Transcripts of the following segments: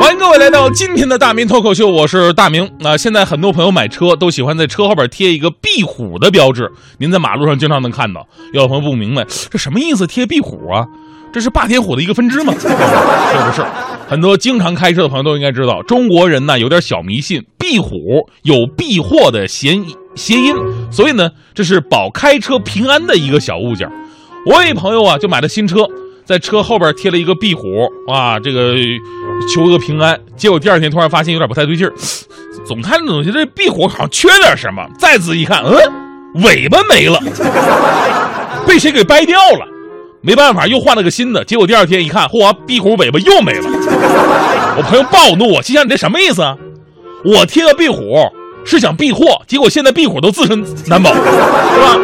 欢迎各位来到今天的大明脱口秀，我是大明。那、现在很多朋友买车都喜欢在车后边贴一个壁虎的标志，您在马路上经常能看到。有的朋友不明白这什么意思，贴壁虎啊？这是霸天虎的一个分支吗？是不是？很多经常开车的朋友都应该知道，中国人呢有点小迷信，壁虎有避祸的谐谐音，所以呢这是保开车平安的一个小物件。我一朋友啊，就买了新车，在车后边贴了一个壁虎，啊，这个求个平安。结果第二天突然发现有点不太对劲儿，总看总觉得这壁虎好像缺点什么。再仔细一看，嗯，尾巴没了，被谁给掰掉了？没办法，又换了个新的。结果第二天一看，嚯，壁虎尾巴又没了。我朋友暴怒，心想你这什么意思啊？我贴个壁虎是想避祸，结果现在壁虎都自身难保，是吧？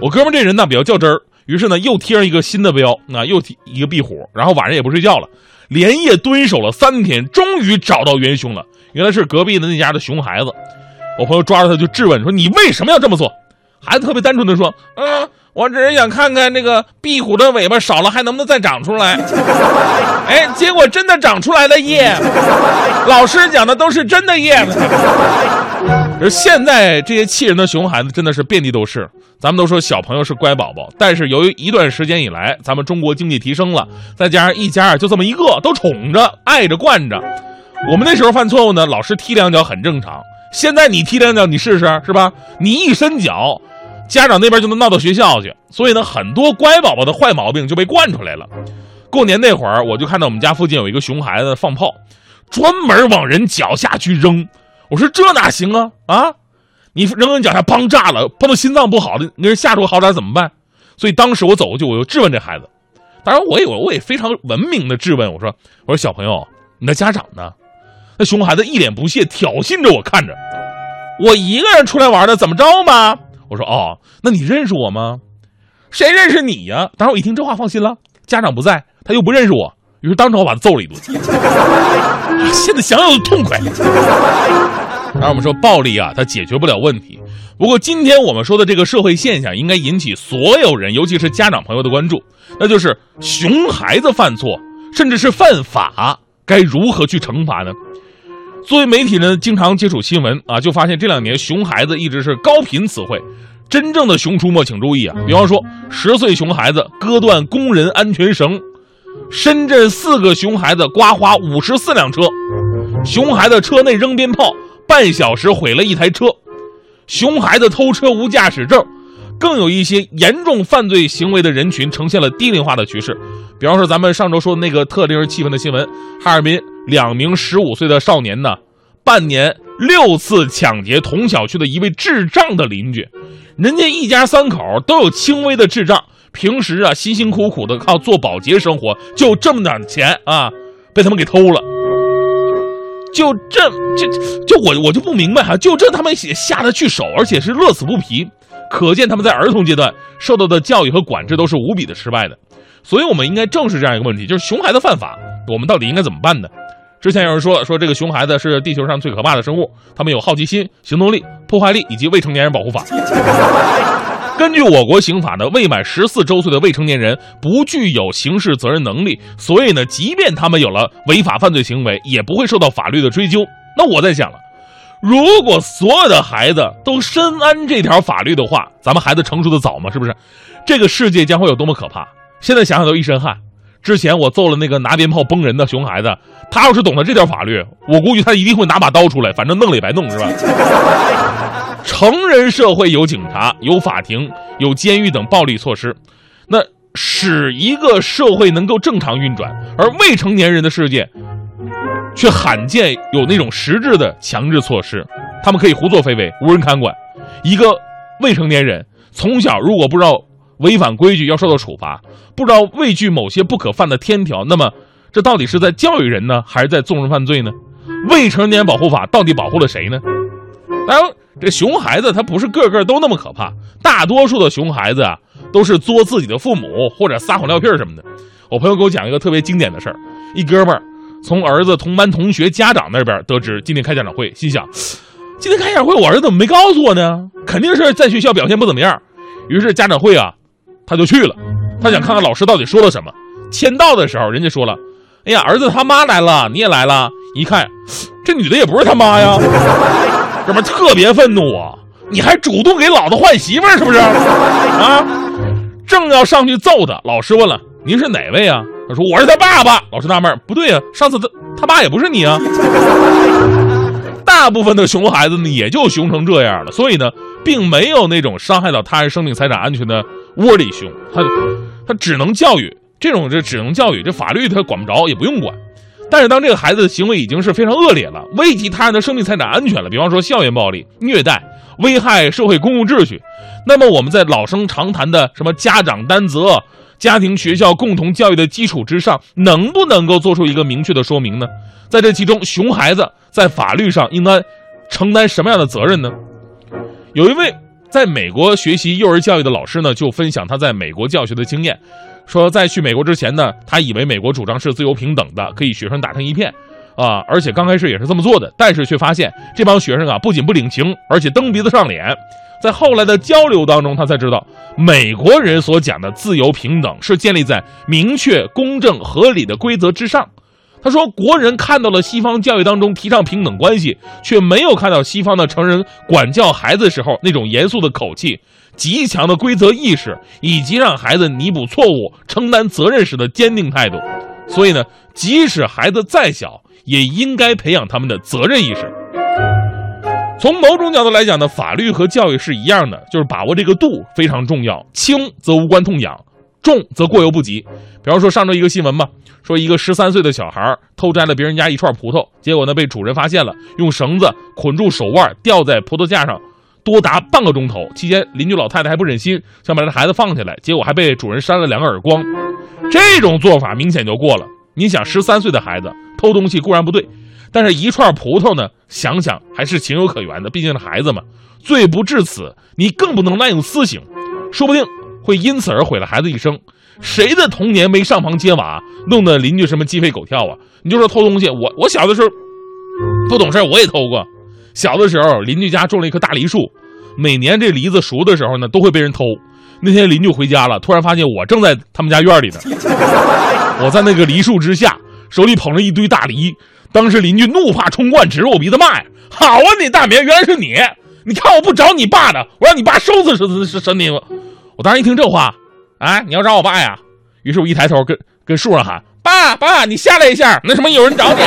我哥们这人呢比较较真儿，于是呢又贴上一个新的标，那，又贴一个壁虎，然后晚上也不睡觉了，连夜蹲守了三天，终于找到元凶了。原来是隔壁的那家的熊孩子。我朋友抓着他就质问说：“你为什么要这么做？”孩子特别单纯的说：“嗯，我只是想看看那个壁虎的尾巴少了还能不能再长出来。”哎，结果真的长出来了耶！老师讲的都是真的耶。而现在这些气人的熊孩子真的是遍地都是。咱们都说小朋友是乖宝宝，但是由于一段时间以来，咱们中国经济提升了，再加上一家就这么一个，都宠着、爱着、惯着。我们那时候犯错误呢，老师踢两脚很正常。现在你踢两脚，你试试，是吧？你一伸脚，家长那边就能闹到学校去。所以呢，很多乖宝宝的坏毛病就被惯出来了。过年那会儿，我就看到我们家附近有一个熊孩子放炮，专门往人脚下去扔。我说这哪行啊啊！你扔人脚下，砰炸了，碰到心脏不好的，那人吓出个好歹怎么办？所以当时我走过去，我就质问这孩子。当然，我也我也非常文明的质问我说：“我说小朋友，你的家长呢？”那熊孩子一脸不屑，挑衅着我看着我一个人出来玩的，怎么着嘛？我说：“哦，那你认识我吗？谁认识你呀？”当时我一听这话，放心了，家长不在，他又不认识我，于是当场我把他揍了一顿。现在想想都痛快。然后我们说暴力啊，它解决不了问题。不过今天我们说的这个社会现象，应该引起所有人，尤其是家长朋友的关注，那就是熊孩子犯错，甚至是犯法，该如何去惩罚呢？作为媒体呢，经常接触新闻啊，就发现这两年熊孩子一直是高频词汇。真正的熊出没，请注意啊！比方说，十岁熊孩子割断工人安全绳，深圳四个熊孩子刮花五十四辆车，熊孩子车内扔鞭炮。半小时毁了一台车，熊孩子偷车无驾驶证，更有一些严重犯罪行为的人群呈现了低龄化的趋势。比方说，咱们上周说的那个特令人气愤的新闻：哈尔滨两名十五岁的少年呢，半年六次抢劫同小区的一位智障的邻居。人家一家三口都有轻微的智障，平时啊辛辛苦苦的靠做保洁生活，就这么点钱啊，被他们给偷了。就这，就就我我就不明白哈，就这他们也下得去手，而且是乐此不疲，可见他们在儿童阶段受到的教育和管制都是无比的失败的。所以，我们应该正视这样一个问题，就是熊孩子犯法，我们到底应该怎么办呢？之前有人说说这个熊孩子是地球上最可怕的生物，他们有好奇心、行动力、破坏力以及未成年人保护法。根据我国刑法呢，未满十四周岁的未成年人不具有刑事责任能力，所以呢，即便他们有了违法犯罪行为，也不会受到法律的追究。那我在想了，如果所有的孩子都深谙这条法律的话，咱们孩子成熟的早吗？是不是？这个世界将会有多么可怕？现在想想都一身汗。之前我揍了那个拿鞭炮崩人的熊孩子，他要是懂得这条法律，我估计他一定会拿把刀出来，反正弄了也白弄，是吧？成人社会有警察、有法庭、有监狱等暴力措施，那使一个社会能够正常运转，而未成年人的世界却罕见有那种实质的强制措施，他们可以胡作非为，无人看管。一个未成年人从小如果不知道违反规矩要受到处罚，不知道畏惧某些不可犯的天条，那么这到底是在教育人呢，还是在纵容犯罪呢？未成年保护法到底保护了谁呢？当然。这熊孩子他不是个个都那么可怕，大多数的熊孩子啊都是作自己的父母或者撒谎撂屁什么的。我朋友给我讲一个特别经典的事儿：一哥们儿从儿子同班同学家长那边得知今天开家长会，心想今天开家长会我儿子怎么没告诉我呢？肯定是在学校表现不怎么样。于是家长会啊他就去了，他想看看老师到底说了什么。签到的时候人家说了，哎呀，儿子他妈来了，你也来了。一看，这女的也不是他妈呀，哥们特别愤怒啊！你还主动给老子换媳妇是不是？啊！正要上去揍他，老师问了：“您是哪位啊？”他说：“我是他爸爸。”老师纳闷：“不对啊，上次他他爸也不是你啊。”大部分的熊孩子呢，也就熊成这样了，所以呢，并没有那种伤害到他人生命财产安全的窝里熊，他他只能教育。这种这只能教育，这法律他管不着，也不用管。但是当这个孩子的行为已经是非常恶劣了，危及他人的生命财产安全了，比方说校园暴力、虐待、危害社会公共秩序，那么我们在老生常谈的什么家长担责、家庭学校共同教育的基础之上，能不能够做出一个明确的说明呢？在这其中，熊孩子在法律上应该承担什么样的责任呢？有一位在美国学习幼儿教育的老师呢，就分享他在美国教学的经验。说在去美国之前呢，他以为美国主张是自由平等的，可以学生打成一片，啊，而且刚开始也是这么做的，但是却发现这帮学生啊不仅不领情，而且蹬鼻子上脸。在后来的交流当中，他才知道美国人所讲的自由平等是建立在明确、公正、合理的规则之上。他说，国人看到了西方教育当中提倡平等关系，却没有看到西方的成人管教孩子时候那种严肃的口气。极强的规则意识，以及让孩子弥补错误、承担责任时的坚定态度。所以呢，即使孩子再小，也应该培养他们的责任意识。从某种角度来讲呢，法律和教育是一样的，就是把握这个度非常重要。轻则无关痛痒，重则过犹不及。比方说上周一个新闻吧，说一个十三岁的小孩偷摘了别人家一串葡萄，结果呢被主人发现了，用绳子捆住手腕，吊在葡萄架上。多达半个钟头，期间邻居老太太还不忍心，想把这孩子放下来，结果还被主人扇了两个耳光。这种做法明显就过了。你想，十三岁的孩子偷东西固然不对，但是一串葡萄呢？想想还是情有可原的，毕竟是孩子嘛。罪不至此，你更不能滥用私刑，说不定会因此而毁了孩子一生。谁的童年没上房揭瓦，弄得邻居什么鸡飞狗跳啊？你就说偷东西，我我小的时候不懂事，我也偷过。小的时候，邻居家种了一棵大梨树，每年这梨子熟的时候呢，都会被人偷。那天邻居回家了，突然发现我正在他们家院里呢。我在那个梨树之下，手里捧着一堆大梨。当时邻居怒发冲冠，指着我鼻子骂呀：“好啊，你大明，原来是你！你看我不找你爸的，我让你爸收拾收拾是神明。”我当时一听这话，哎，你要找我爸呀？于是我一抬头跟跟树上喊：“爸爸，你下来一下，那什么有人找你。”